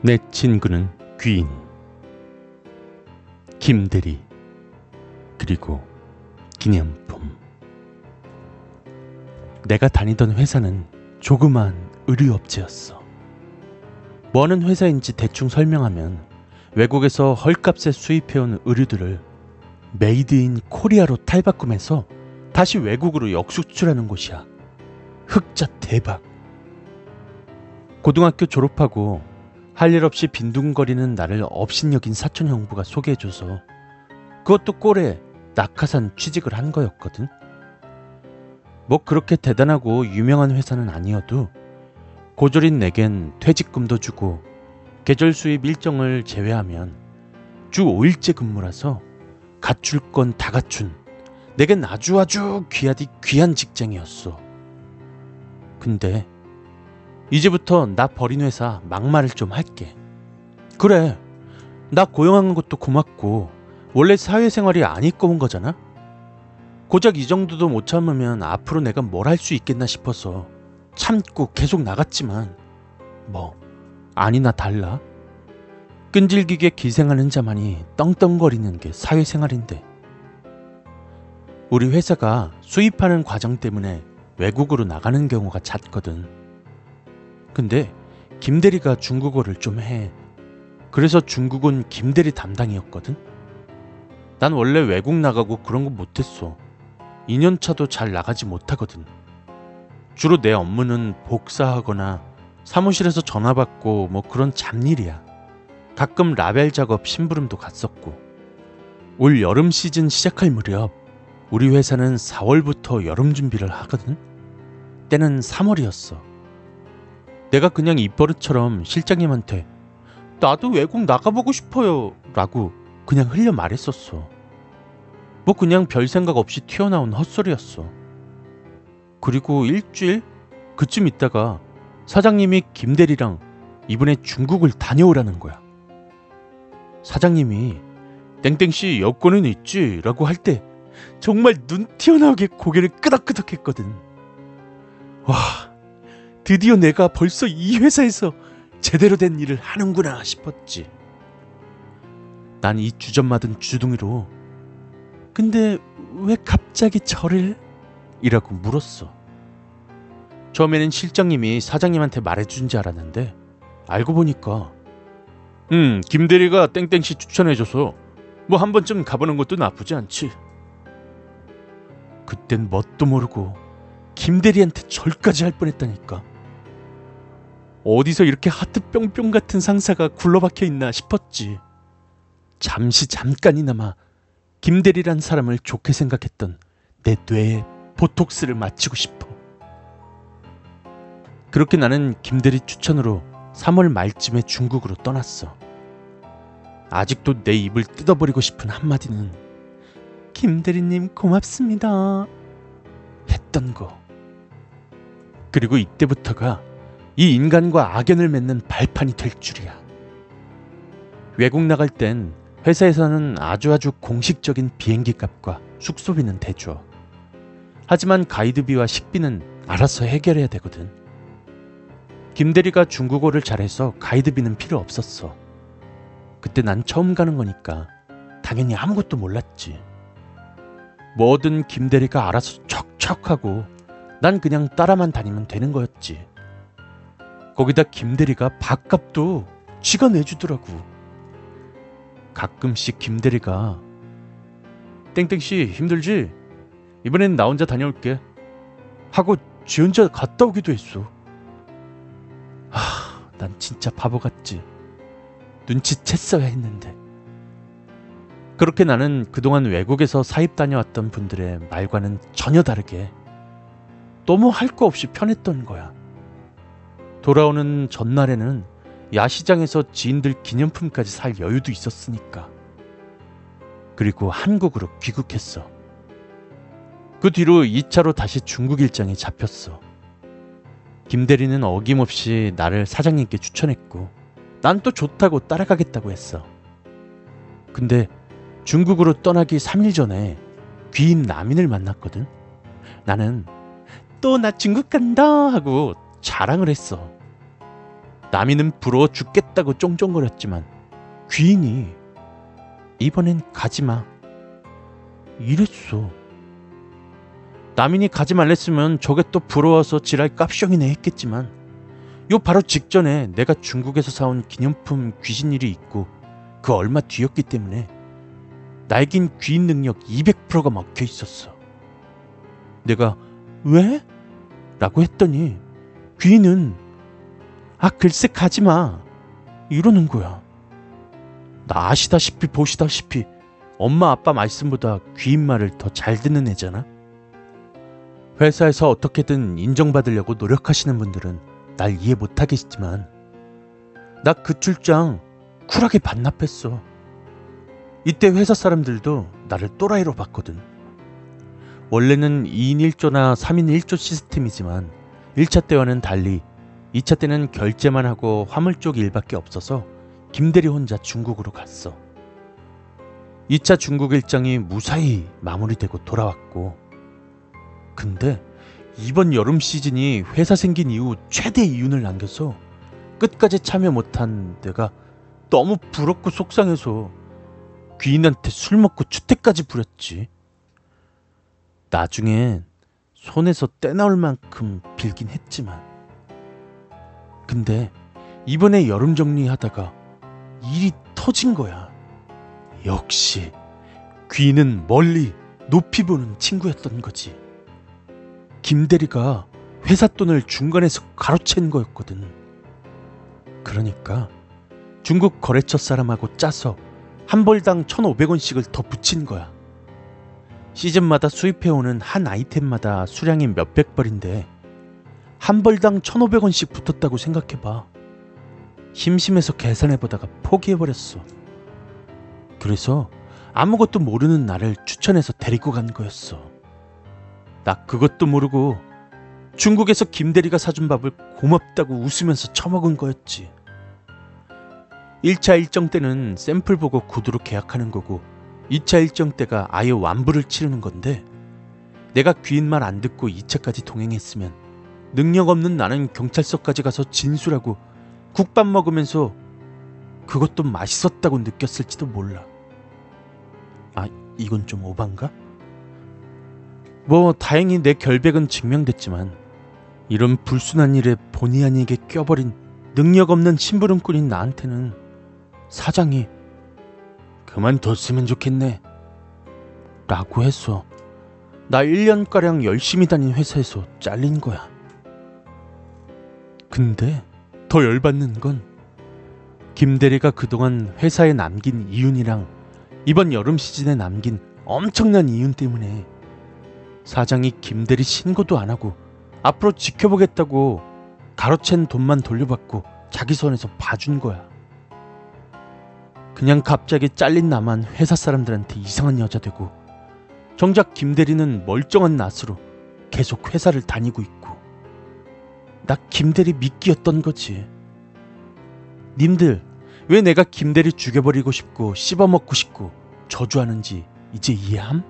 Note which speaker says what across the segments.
Speaker 1: 내 친구는 귀인 김대리 그리고 기념품 내가 다니던 회사는 조그만 의류업체였어. 뭐하는 회사인지 대충 설명하면 외국에서 헐값에 수입해온 의류들을 made in Korea로 탈바꿈해서 다시 외국으로 역수출하는 곳이야. 흑자 대박. 고등학교 졸업하고 할 일 없이 빈둥거리는 나를 업신여긴 사촌 형부가 소개해줘서 그것도 꼴에 낙하산 취직을 한 거였거든. 뭐 그렇게 대단하고 유명한 회사는 아니어도 고졸인 내겐 퇴직금도 주고 계절 수입 일정을 제외하면 주 5일째 근무라서 갖출 건 다 갖춘 내겐 아주 아주 귀하디 귀한 직장이었어. 근데 이제부터 나 버린 회사 막말을 좀 할게. 그래. 나 고용한 것도 고맙고 원래 사회생활이 안 이꺼운 거잖아. 고작 이 정도도 못 참으면 앞으로 내가 뭘 할 수 있겠나 싶어서 참고 계속 나갔지만 뭐 아니나 달라. 끈질기게 기생하는 자만이 떵떵거리는 게 사회생활인데. 우리 회사가 수입하는 과정 때문에 외국으로 나가는 경우가 잦거든. 근데 김대리가 중국어를 좀 해. 그래서 중국은 김대리 담당이었거든. 난 원래 외국 나가고 그런 거 못했어. 2년차도 잘 나가지 못하거든. 주로 내 업무는 복사하거나 사무실에서 전화 받고 뭐 그런 잡일이야. 가끔 라벨 작업 심부름도 갔었고. 올 여름 시즌 시작할 무렵 우리 회사는 4월부터 여름 준비를 하거든. 때는 3월이었어. 내가 그냥 입버릇처럼 실장님한테 나도 외국 나가보고 싶어요 라고 그냥 흘려 말했었어. 뭐 그냥 별 생각 없이 튀어나온 헛소리였어. 그리고 일주일 그쯤 있다가 사장님이 김대리랑 이번에 중국을 다녀오라는 거야. 사장님이 땡땡씨 여권은 있지? 라고 할 때 정말 눈 튀어나오게 고개를 끄덕끄덕 했거든. 와, 드디어 내가 벌써 이 회사에서 제대로 된 일을 하는구나 싶었지. 난 이 주전맞은 주둥이로 근데 왜 갑자기 저를? 이라고 물었어. 처음에는 실장님이 사장님한테 말해준 줄 알았는데 알고 보니까 음 김대리가 땡땡씨 추천해줘서 뭐 한 번쯤 가보는 것도 나쁘지 않지. 그땐 뭣도 모르고 김대리한테 절까지 할 뻔했다니까. 어디서 이렇게 하트 뿅뿅 같은 상사가 굴러박혀 있나 싶었지. 잠시 잠깐이나마 김대리란 사람을 좋게 생각했던 내 뇌에 보톡스를 맞히고 싶어. 그렇게 나는 김대리 추천으로 3월 말쯤에 중국으로 떠났어. 아직도 내 입을 뜯어버리고 싶은 한마디는 김대리님 고맙습니다. 했던 거. 그리고 이때부터가 이 인간과 악연을 맺는 발판이 될 줄이야. 외국 나갈 땐 회사에서는 아주 아주 공식적인 비행기 값과 숙소비는 대줘. 하지만 가이드비와 식비는 알아서 해결해야 되거든. 김대리가 중국어를 잘해서 가이드비는 필요 없었어. 그때 난 처음 가는 거니까 당연히 아무것도 몰랐지. 뭐든 김대리가 알아서 척척하고 난 그냥 따라만 다니면 되는 거였지. 거기다 김대리가 밥값도 지가 내주더라고. 가끔씩 김대리가 땡땡씨 힘들지? 이번엔 나 혼자 다녀올게. 하고 지 혼자 갔다 오기도 했어. 하, 난 진짜 바보 같지. 눈치챘어야 했는데. 그렇게 나는 그동안 외국에서 사입 다녀왔던 분들의 말과는 전혀 다르게 너무 할 거 없이 편했던 거야. 돌아오는 전날에는 야시장에서 지인들 기념품까지 살 여유도 있었으니까. 그리고 한국으로 귀국했어. 그 뒤로 2차로 다시 중국 일정에 잡혔어. 김대리는 어김없이 나를 사장님께 추천했고, 난 또 좋다고 따라가겠다고 했어. 근데 중국으로 떠나기 3일 전에 귀임 남인을 만났거든. 나는 또 나 중국 간다 하고 자랑을 했어. 남이는 부러워 죽겠다고 쫑쫑거렸지만 귀인이 이번엔 가지마 이랬어. 남인이 가지 말랬으면 저게 또 부러워서 지랄 깝숑이네 했겠지만 요 바로 직전에 내가 중국에서 사온 기념품 귀신일이 있고 그 얼마 뒤였기 때문에 날긴 귀인 능력 200%가 먹혀 있었어. 내가 왜? 라고 했더니 귀인은 아 글쎄 가지마 이러는 거야. 나 아시다시피 보시다시피 엄마 아빠 말씀보다 귀인 말을 더 잘 듣는 애잖아. 회사에서 어떻게든 인정받으려고 노력하시는 분들은 날 이해 못하겠지만 나 그 출장 쿨하게 반납했어. 이때 회사 사람들도 나를 또라이로 봤거든. 원래는 2인 1조나 3인 1조 시스템이지만 1차 때와는 달리 2차 때는 결제만 하고 화물 쪽 일밖에 없어서 김대리 혼자 중국으로 갔어. 2차 중국 일정이 무사히 마무리되고 돌아왔고 근데 이번 여름 시즌이 회사 생긴 이후 최대 이윤을 남겨서 끝까지 참여 못한 내가 너무 부럽고 속상해서 귀인한테 술 먹고 주택까지 부렸지. 나중엔 손에서 떼나올 만큼 빌긴 했지만. 근데 이번에 여름 정리하다가 일이 터진 거야. 역시 귀는 멀리 높이 보는 친구였던 거지. 김대리가 회사 돈을 중간에서 가로챈 거였거든. 그러니까 중국 거래처 사람하고 짜서 한 벌당 1,500원씩을 더 붙인 거야. 시즌마다 수입해오는 한 아이템마다 수량이 몇백 벌인데 한 벌당 1,500원씩 붙었다고 생각해봐. 심심해서 계산해보다가 포기해버렸어. 그래서 아무것도 모르는 나를 추천해서 데리고 간 거였어. 나 그것도 모르고 중국에서 김대리가 사준 밥을 고맙다고 웃으면서 처먹은 거였지. 1차 일정 때는 샘플 보고 구두로 계약하는 거고 2차 일정 때가 아예 완부를 치르는 건데 내가 귀인 말 안 듣고 2차까지 동행했으면 능력 없는 나는 경찰서까지 가서 진술하고 국밥 먹으면서 그것도 맛있었다고 느꼈을지도 몰라. 아, 이건 좀 오반가? 뭐 다행히 내 결백은 증명됐지만 이런 불순한 일에 본의 아니게 껴버린 능력 없는 심부름꾼인 나한테는 사장이 그만뒀으면 좋겠네 라고 했어. 나 1년가량 열심히 다닌 회사에서 잘린 거야. 근데 더 열받는 건 김대리가 그동안 회사에 남긴 이윤이랑 이번 여름 시즌에 남긴 엄청난 이윤 때문에 사장이 김대리 신고도 안 하고 앞으로 지켜보겠다고 가로챈 돈만 돌려받고 자기 손에서 봐준 거야. 그냥 갑자기 잘린 나만 회사 사람들한테 이상한 여자 되고 정작 김대리는 멀쩡한 낯으로 계속 회사를 다니고 있고 나 김대리 미끼였던 거지. 님들 왜 내가 김대리 죽여버리고 싶고 씹어먹고 싶고 저주하는지 이제 이해함?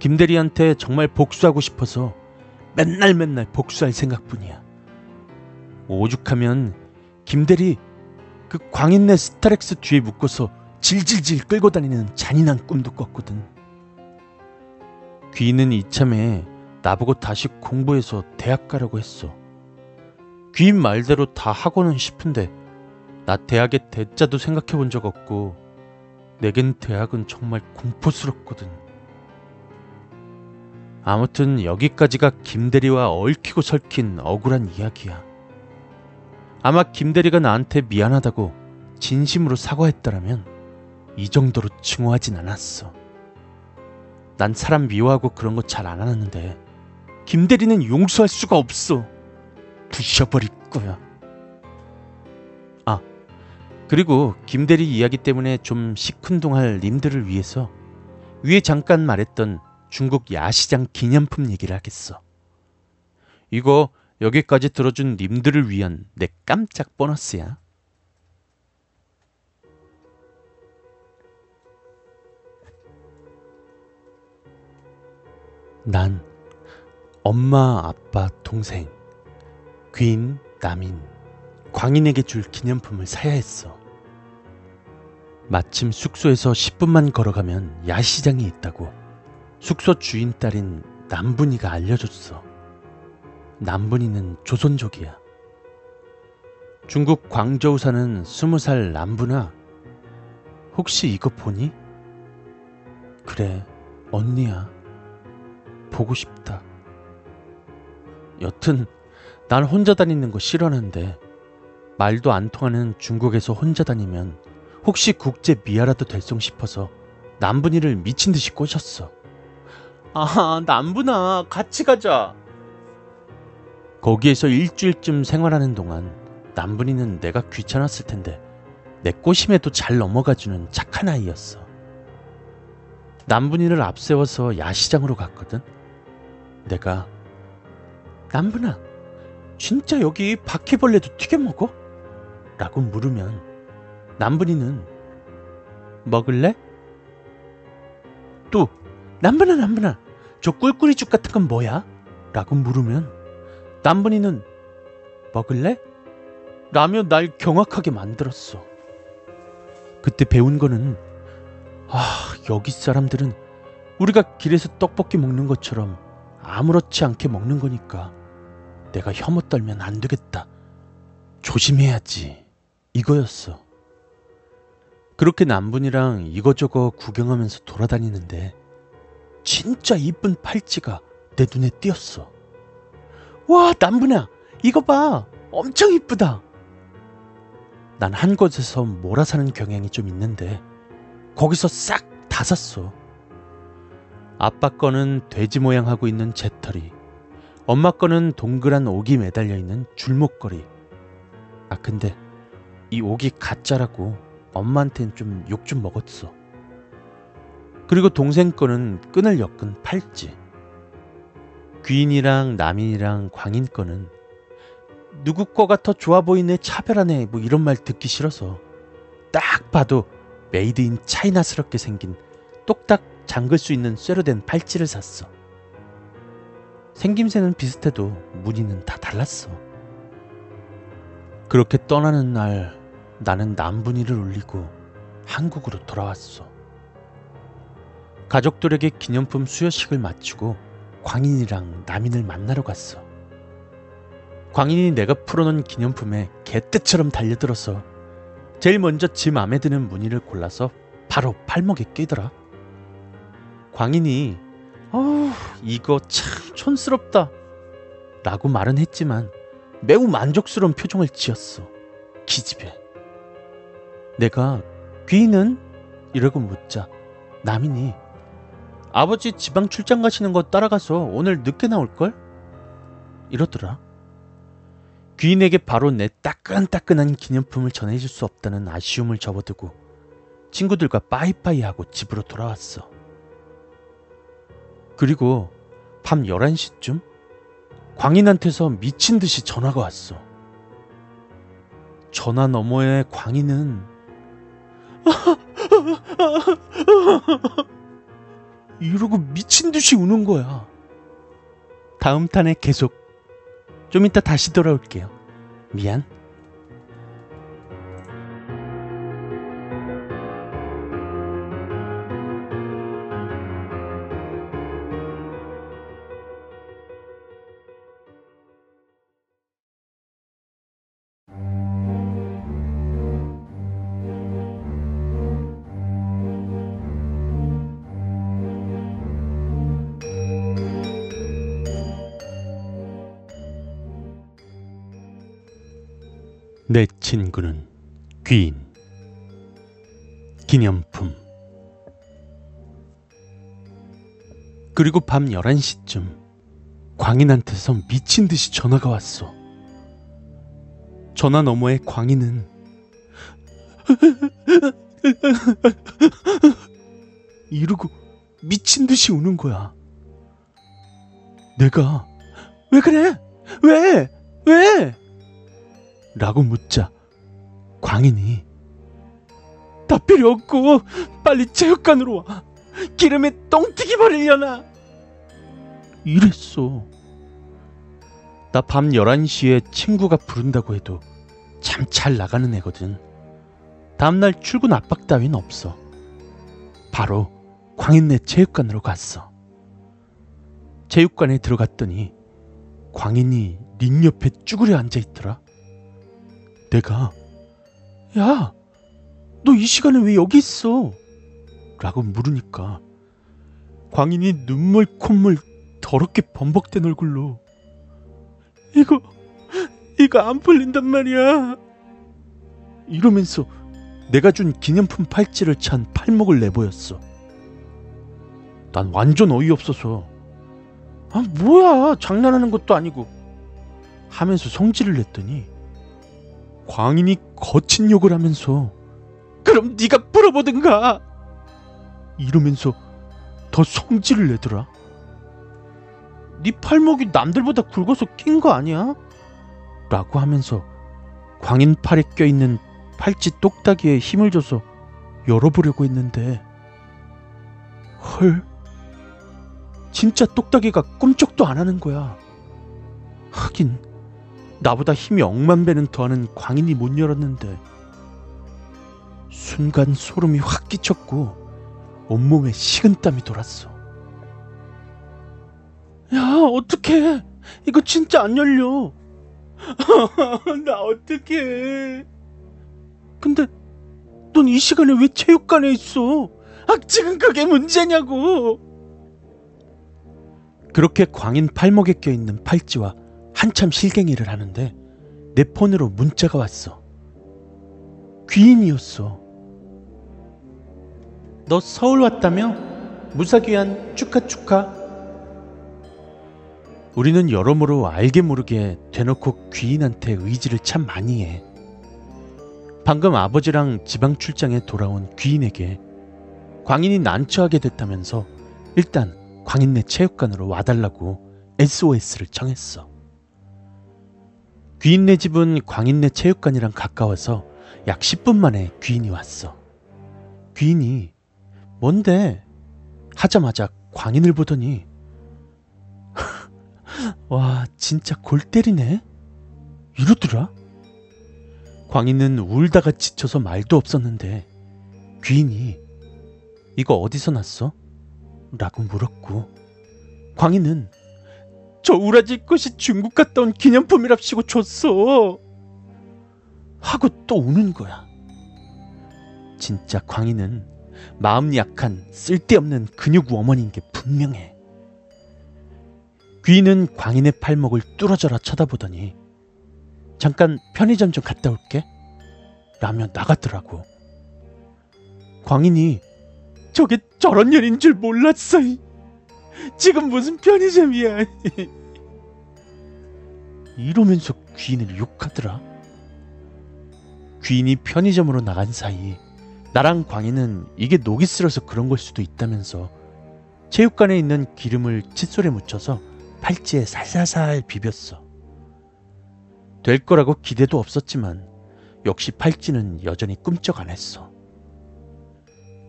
Speaker 1: 김대리한테 정말 복수하고 싶어서 맨날 맨날 복수할 생각뿐이야. 오죽하면 김대리 그 광인네 스타렉스 뒤에 묶어서 질질질 끌고 다니는 잔인한 꿈도 꿨거든. 귀는 이참에 나보고 다시 공부해서 대학 가라고 했어. 귀인 말대로 다 하고는 싶은데 나 대학의 대자도 생각해 본 적 없고 내겐 대학은 정말 공포스럽거든. 아무튼 여기까지가 김대리와 얽히고 설킨 억울한 이야기야. 아마 김대리가 나한테 미안하다고 진심으로 사과했더라면 이 정도로 증오하진 않았어. 난 사람 미워하고 그런 거 잘 안 하는데 김대리는 용서할 수가 없어. 부셔버릴 거야. 아, 그리고 김대리 이야기 때문에 좀 시큰둥할 님들을 위해서 위에 잠깐 말했던 중국 야시장 기념품 얘기를 하겠어. 이거 여기까지 들어준 님들을 위한 내 깜짝 보너스야. 난 엄마, 아빠, 동생, 귀인, 남인, 광인에게 줄 기념품을 사야 했어. 마침 숙소에서 10분만 걸어가면 야시장이 있다고 숙소 주인 딸인 남분이가 알려줬어. 남분이는 조선족이야. 중국 광저우 사는 20살 남분아. 혹시 이거 보니? 그래, 언니야. 보고 싶다. 여튼 난 혼자 다니는 거 싫어하는데 말도 안 통하는 중국에서 혼자 다니면 혹시 국제 미아라도 될성 싶어서 남분이를 미친 듯이 꼬셨어. 아, 남분아, 같이 가자. 거기에서 일주일쯤 생활하는 동안 남분이는 내가 귀찮았을 텐데 내 꼬심에도 잘 넘어가주는 착한 아이였어. 남분이를 앞세워서 야시장으로 갔거든. 내가 남분아, 진짜 여기 바퀴벌레도 튀겨 먹어? 라고 물으면 남분이는 먹을래? 또 남분아 남분아 저 꿀꿀이죽 같은 건 뭐야? 라고 물으면 남분이는 먹을래? 라며 날 경악하게 만들었어. 그때 배운 거는 아 여기 사람들은 우리가 길에서 떡볶이 먹는 것처럼 아무렇지 않게 먹는 거니까 내가 혐오 떨면 안 되겠다. 조심해야지. 이거였어. 그렇게 남분이랑 이거저거 구경하면서 돌아다니는데 진짜 이쁜 팔찌가 내 눈에 띄었어. 와, 남분아, 이거 봐. 엄청 이쁘다. 난 한 곳에서 몰아사는 경향이 좀 있는데 거기서 싹 다 샀어. 아빠 거는 돼지 모양 하고 있는 재털이, 엄마 거는 동그란 옥이 매달려 있는 줄목걸이. 아, 근데 이 옥이 가짜라고 엄마한텐 좀 욕좀 먹었어. 그리고 동생 거는 끈을 엮은 팔찌. 귀인이랑 남인이랑 광인 거는 누구 거가 더 좋아 보이네 차별하네 뭐 이런 말 듣기 싫어서 딱 봐도 made in China스럽게 생긴 똑딱 잠글 수 있는 쇠로 된 팔찌를 샀어. 생김새는 비슷해도 무늬는 다 달랐어. 그렇게 떠나는 날 나는 남분이를 울리고 한국으로 돌아왔어. 가족들에게 기념품 수여식을 마치고 광인이랑 남인을 만나러 갔어. 광인이 내가 풀어놓은 기념품에 개떼처럼 달려들어서 제일 먼저 지 맘에 드는 무늬를 골라서 바로 팔목에 끼더라. 광인이 어 이거 참 촌스럽다 라고 말은 했지만 매우 만족스러운 표정을 지었어. 기집애. 내가 귀는? 이러고 묻자 남인이 아버지 지방 출장 가시는 거 따라가서 오늘 늦게 나올걸? 이러더라. 귀인에게 바로 내 따끈따끈한 기념품을 전해줄 수 없다는 아쉬움을 접어두고 친구들과 빠이빠이 하고 집으로 돌아왔어. 그리고 밤 11시쯤 광인한테서 미친 듯이 전화가 왔어. 전화 너머의 광인은 이러고 미친 듯이 우는 거야. 다음 탄에 계속 좀 이따 다시 돌아올게요. 미안. 친구는 귀인. 기념품. 그리고 밤 11시쯤 광인한테서 미친 듯이 전화가 왔어. 전화 너머의 광인은 이러고 미친 듯이 우는 거야. 내가 왜 그래? 왜? 왜? 라고 묻자 광인이 다 필요 없고 빨리 체육관으로 와 기름에 똥튀기 버리려나 이랬어 나 밤 11시에 친구가 부른다고 해도 참 잘 나가는 애거든. 다음날 출근 압박 따윈 없어. 바로 광인네 체육관으로 갔어. 체육관에 들어갔더니 광인이 린 옆에 쭈그려 앉아 있더라. 내가 야, 너 이 시간에 왜 여기 있어? 라고 물으니까 광인이 눈물 콧물 더럽게 범벅된 얼굴로 이거 이거 안 풀린단 말이야. 이러면서 내가 준 기념품 팔찌를 찬 팔목을 내보였어. 난 완전 어이없어서 아 뭐야 장난하는 것도 아니고 하면서 성질을 냈더니 광인이 거친 욕을 하면서 그럼 네가 풀어보든가 이러면서 더 성질을 내더라. 네 팔목이 남들보다 굵어서 낀 거 아니야? 라고 하면서 광인 팔에 껴있는 팔찌 똑딱이에 힘을 줘서 열어보려고 했는데 헐 진짜 똑딱이가 꿈쩍도 안 하는 거야. 하긴 나보다 힘이 억만 배는 더하는 광인이 못 열었는데 순간 소름이 확 끼쳤고 온몸에 식은땀이 돌았어. 야 어떡해 이거 진짜 안 열려. 나 어떡해. 근데 넌 이 시간에 왜 체육관에 있어? 아 지금 그게 문제냐고. 그렇게 광인 팔목에 껴있는 팔찌와 한참 실갱이를 하는데 내 폰으로 문자가 왔어. 귀인이었어. 너 서울 왔다며? 무사귀한 축하 축하. 우리는 여러모로 알게 모르게 대놓고 귀인한테 의지를 참 많이 해. 방금 아버지랑 지방 출장에 돌아온 귀인에게 광인이 난처하게 됐다면서 일단 광인네 체육관으로 와달라고 SOS를 청했어. 귀인네 집은 광인네 체육관이랑 가까워서 약 10분 만에 귀인이 왔어. 귀인이 뭔데? 하자마자 광인을 보더니 와 진짜 골 때리네? 이러더라. 광인은 울다가 지쳐서 말도 없었는데 귀인이 이거 어디서 났어? 라고 물었고 광희는 저 우라지 것이 중국 갔다 온 기념품이랍시고 줬어 하고 또 우는 거야. 진짜 광희는 마음 약한 쓸데없는 근육 어머니인 게 분명해. 귀는 광인의 팔목을 뚫어져라 쳐다보더니 잠깐 편의점 좀 갔다 올게. 라며 나갔더라고. 광인이 저게 저런 년인 줄 몰랐어. 지금 무슨 편의점이야. 이러면서 귀인을 욕하더라. 귀인이 편의점으로 나간 사이 나랑 광희는 이게 녹이 슬어서 그런 걸 수도 있다면서 체육관에 있는 기름을 칫솔에 묻혀서 팔찌에 살살살 비볐어. 될 거라고 기대도 없었지만 역시 팔찌는 여전히 꿈쩍 안 했어.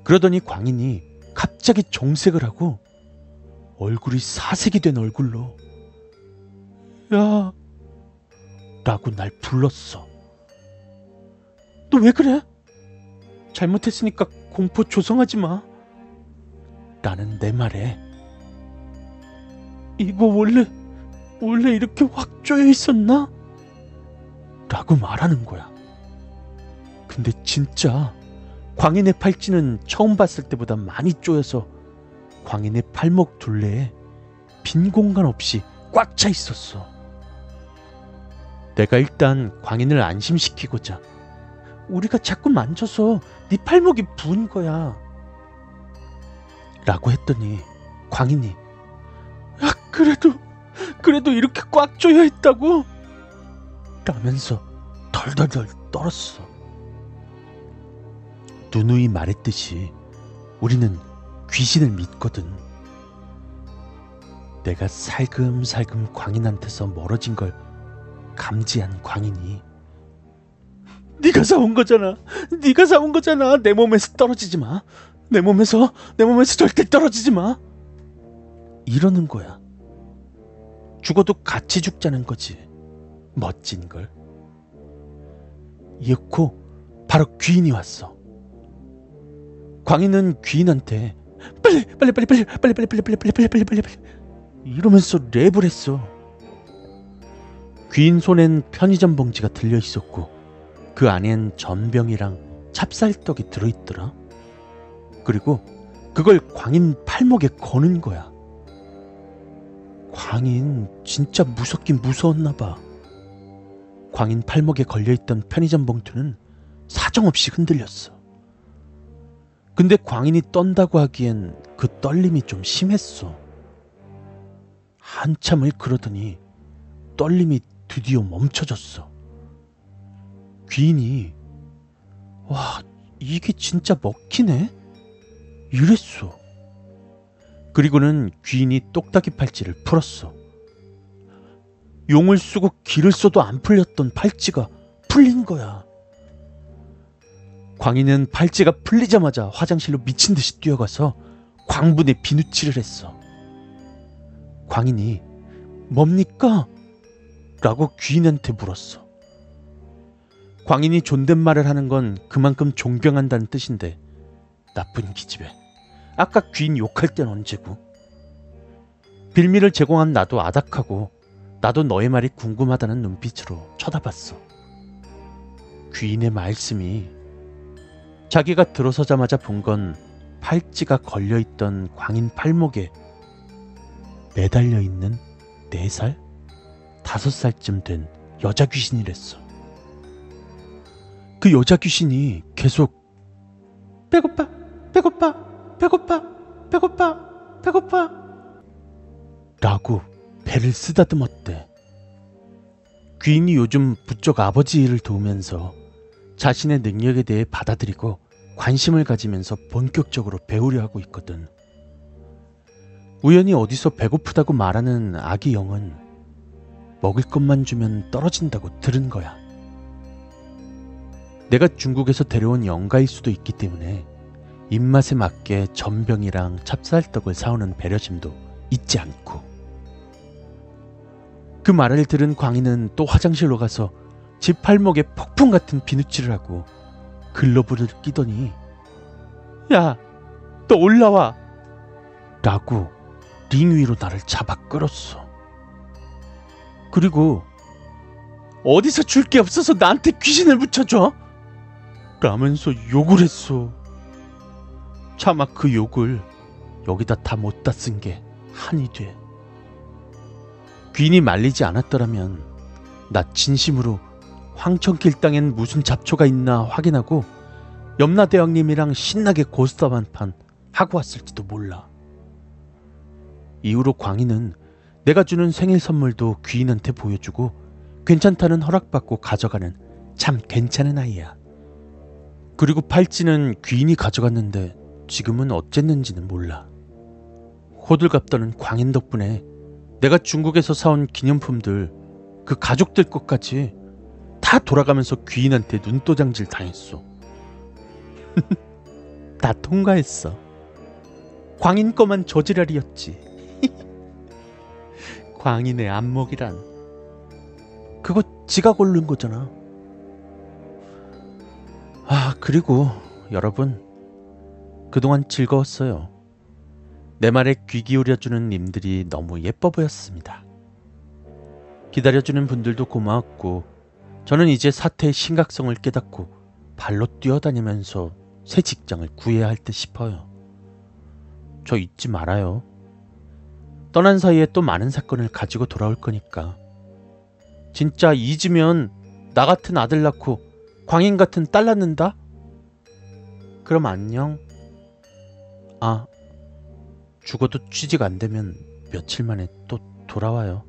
Speaker 1: 그러더니 광인이 갑자기 정색을 하고 얼굴이 사색이 된 얼굴로 야 라고 날 불렀어. 너 왜 그래? 잘못했으니까 공포 조성하지 마. 라는 내 말에 이거 원래 원래 이렇게 확 조여 있었나? 라고 말하는 거야. 근데 진짜 광인의 팔찌는 처음 봤을 때보다 많이 쪼여서 광인의 팔목 둘레에 빈 공간 없이 꽉 차 있었어. 내가 일단 광인을 안심시키고자 우리가 자꾸 만져서 네 팔목이 부은 거야. 라고 했더니 광인이 야 그래도 그래도 이렇게 꽉 조여 있다고 라면서 덜덜덜 떨었어. 누누이 말했듯이 우리는 귀신을 믿거든. 내가 살금살금 광인한테서 멀어진 걸 감지한 광인이 네가 사온 거잖아. 네가 사온 거잖아. 내 몸에서 떨어지지 마. 내 몸에서 내 몸에서 절대 떨어지지 마. 이러는 거야. 죽어도 같이 죽자는 거지. 멋진 걸. 이윽고 바로 귀인이 왔어. 광희는 귀인한테 빨리 빨리 빨리 빨리 빨리 빨리 빨리 빨리 빨리 빨리 빨리 빨리 이러면서 랩을 했어. 귀인 손엔 편의점 봉지가 들려 있었고 그 안엔 전병이랑 찹쌀떡이 들어있더라. 그리고 그걸 광인 팔목에 거는 거야. 광인 진짜 무섭긴 무서웠나 봐. 광인 팔목에 걸려있던 편의점 봉투는 사정없이 흔들렸어. 근데 광인이 떤다고 하기엔 그 떨림이 좀 심했어. 한참을 그러더니 떨림이 드디어 멈춰졌어. 귀인이 와 이게 진짜 먹히네? 이랬어. 그리고는 귀인이 똑딱이 팔찌를 풀었어. 용을 쓰고 기를 써도 안 풀렸던 팔찌가 풀린 거야. 광희는 팔찌가 풀리자마자 화장실로 미친 듯이 뛰어가서 광분에 비누칠을 했어. 광인이 뭡니까? 라고 귀인한테 물었어. 광인이 존댓말을 하는 건 그만큼 존경한다는 뜻인데 나쁜 기집애. 아까 귀인 욕할 땐 언제고? 빌미를 제공한 나도 아닥하고 나도 너의 말이 궁금하다는 눈빛으로 쳐다봤어. 귀인의 말씀이 자기가 들어서자마자 본 건 팔찌가 걸려있던 광인 팔목에 매달려 있는 네 살, 다섯 살쯤 된 여자 귀신이랬어. 그 여자 귀신이 계속 배고파, 배고파, 배고파, 배고파, 배고파 라고 배를 쓰다듬었대. 귀인이 요즘 부쩍 아버지 일을 도우면서 자신의 능력에 대해 받아들이고 관심을 가지면서 본격적으로 배우려 하고 있거든. 우연히 어디서 배고프다고 말하는 아기 영은 먹을 것만 주면 떨어진다고 들은 거야. 내가 중국에서 데려온 영가일 수도 있기 때문에 입맛에 맞게 전병이랑 찹쌀떡을 사오는 배려심도 잊지 않고. 그 말을 들은 광희는 또 화장실로 가서 집 팔목에 폭풍 같은 비누칠을 하고 글러브를 끼더니 야, 너 올라와! 라고 링 위로 나를 잡아 끌었어. 그리고 어디서 줄 게 없어서 나한테 귀신을 붙여줘? 라면서 욕을 했어. 차마 그 욕을 여기다 다 못다 쓴 게 한이 돼. 귀인이 말리지 않았더라면 나 진심으로 황천길 땅엔 무슨 잡초가 있나 확인하고 염라대왕님이랑 신나게 고스톱 한 판 하고 왔을지도 몰라. 이후로 광희는 내가 주는 생일 선물도 귀인한테 보여주고 괜찮다는 허락받고 가져가는 참 괜찮은 아이야. 그리고 팔찌는 귀인이 가져갔는데 지금은 어쨌는지는 몰라. 호들갑 떠는 광인 덕분에 내가 중국에서 사온 기념품들 그 가족들 것까지 다 돌아가면서 귀인한테 눈도장질 당했어. 다 통과했어. 광인 거만 저지랄이었지. 광인의 안목이란 그거 지가 고른 거잖아. 아 그리고 여러분 그동안 즐거웠어요. 내 말에 귀 기울여주는 님들이 너무 예뻐 보였습니다. 기다려주는 분들도 고마웠고 저는 이제 사태의 심각성을 깨닫고 발로 뛰어다니면서 새 직장을 구해야 할 듯 싶어요. 저 잊지 말아요. 떠난 사이에 또 많은 사건을 가지고 돌아올 거니까. 진짜 잊으면 나 같은 아들 낳고 광인 같은 딸 낳는다? 그럼 안녕. 아, 죽어도 취직 안 되면 며칠 만에 또 돌아와요.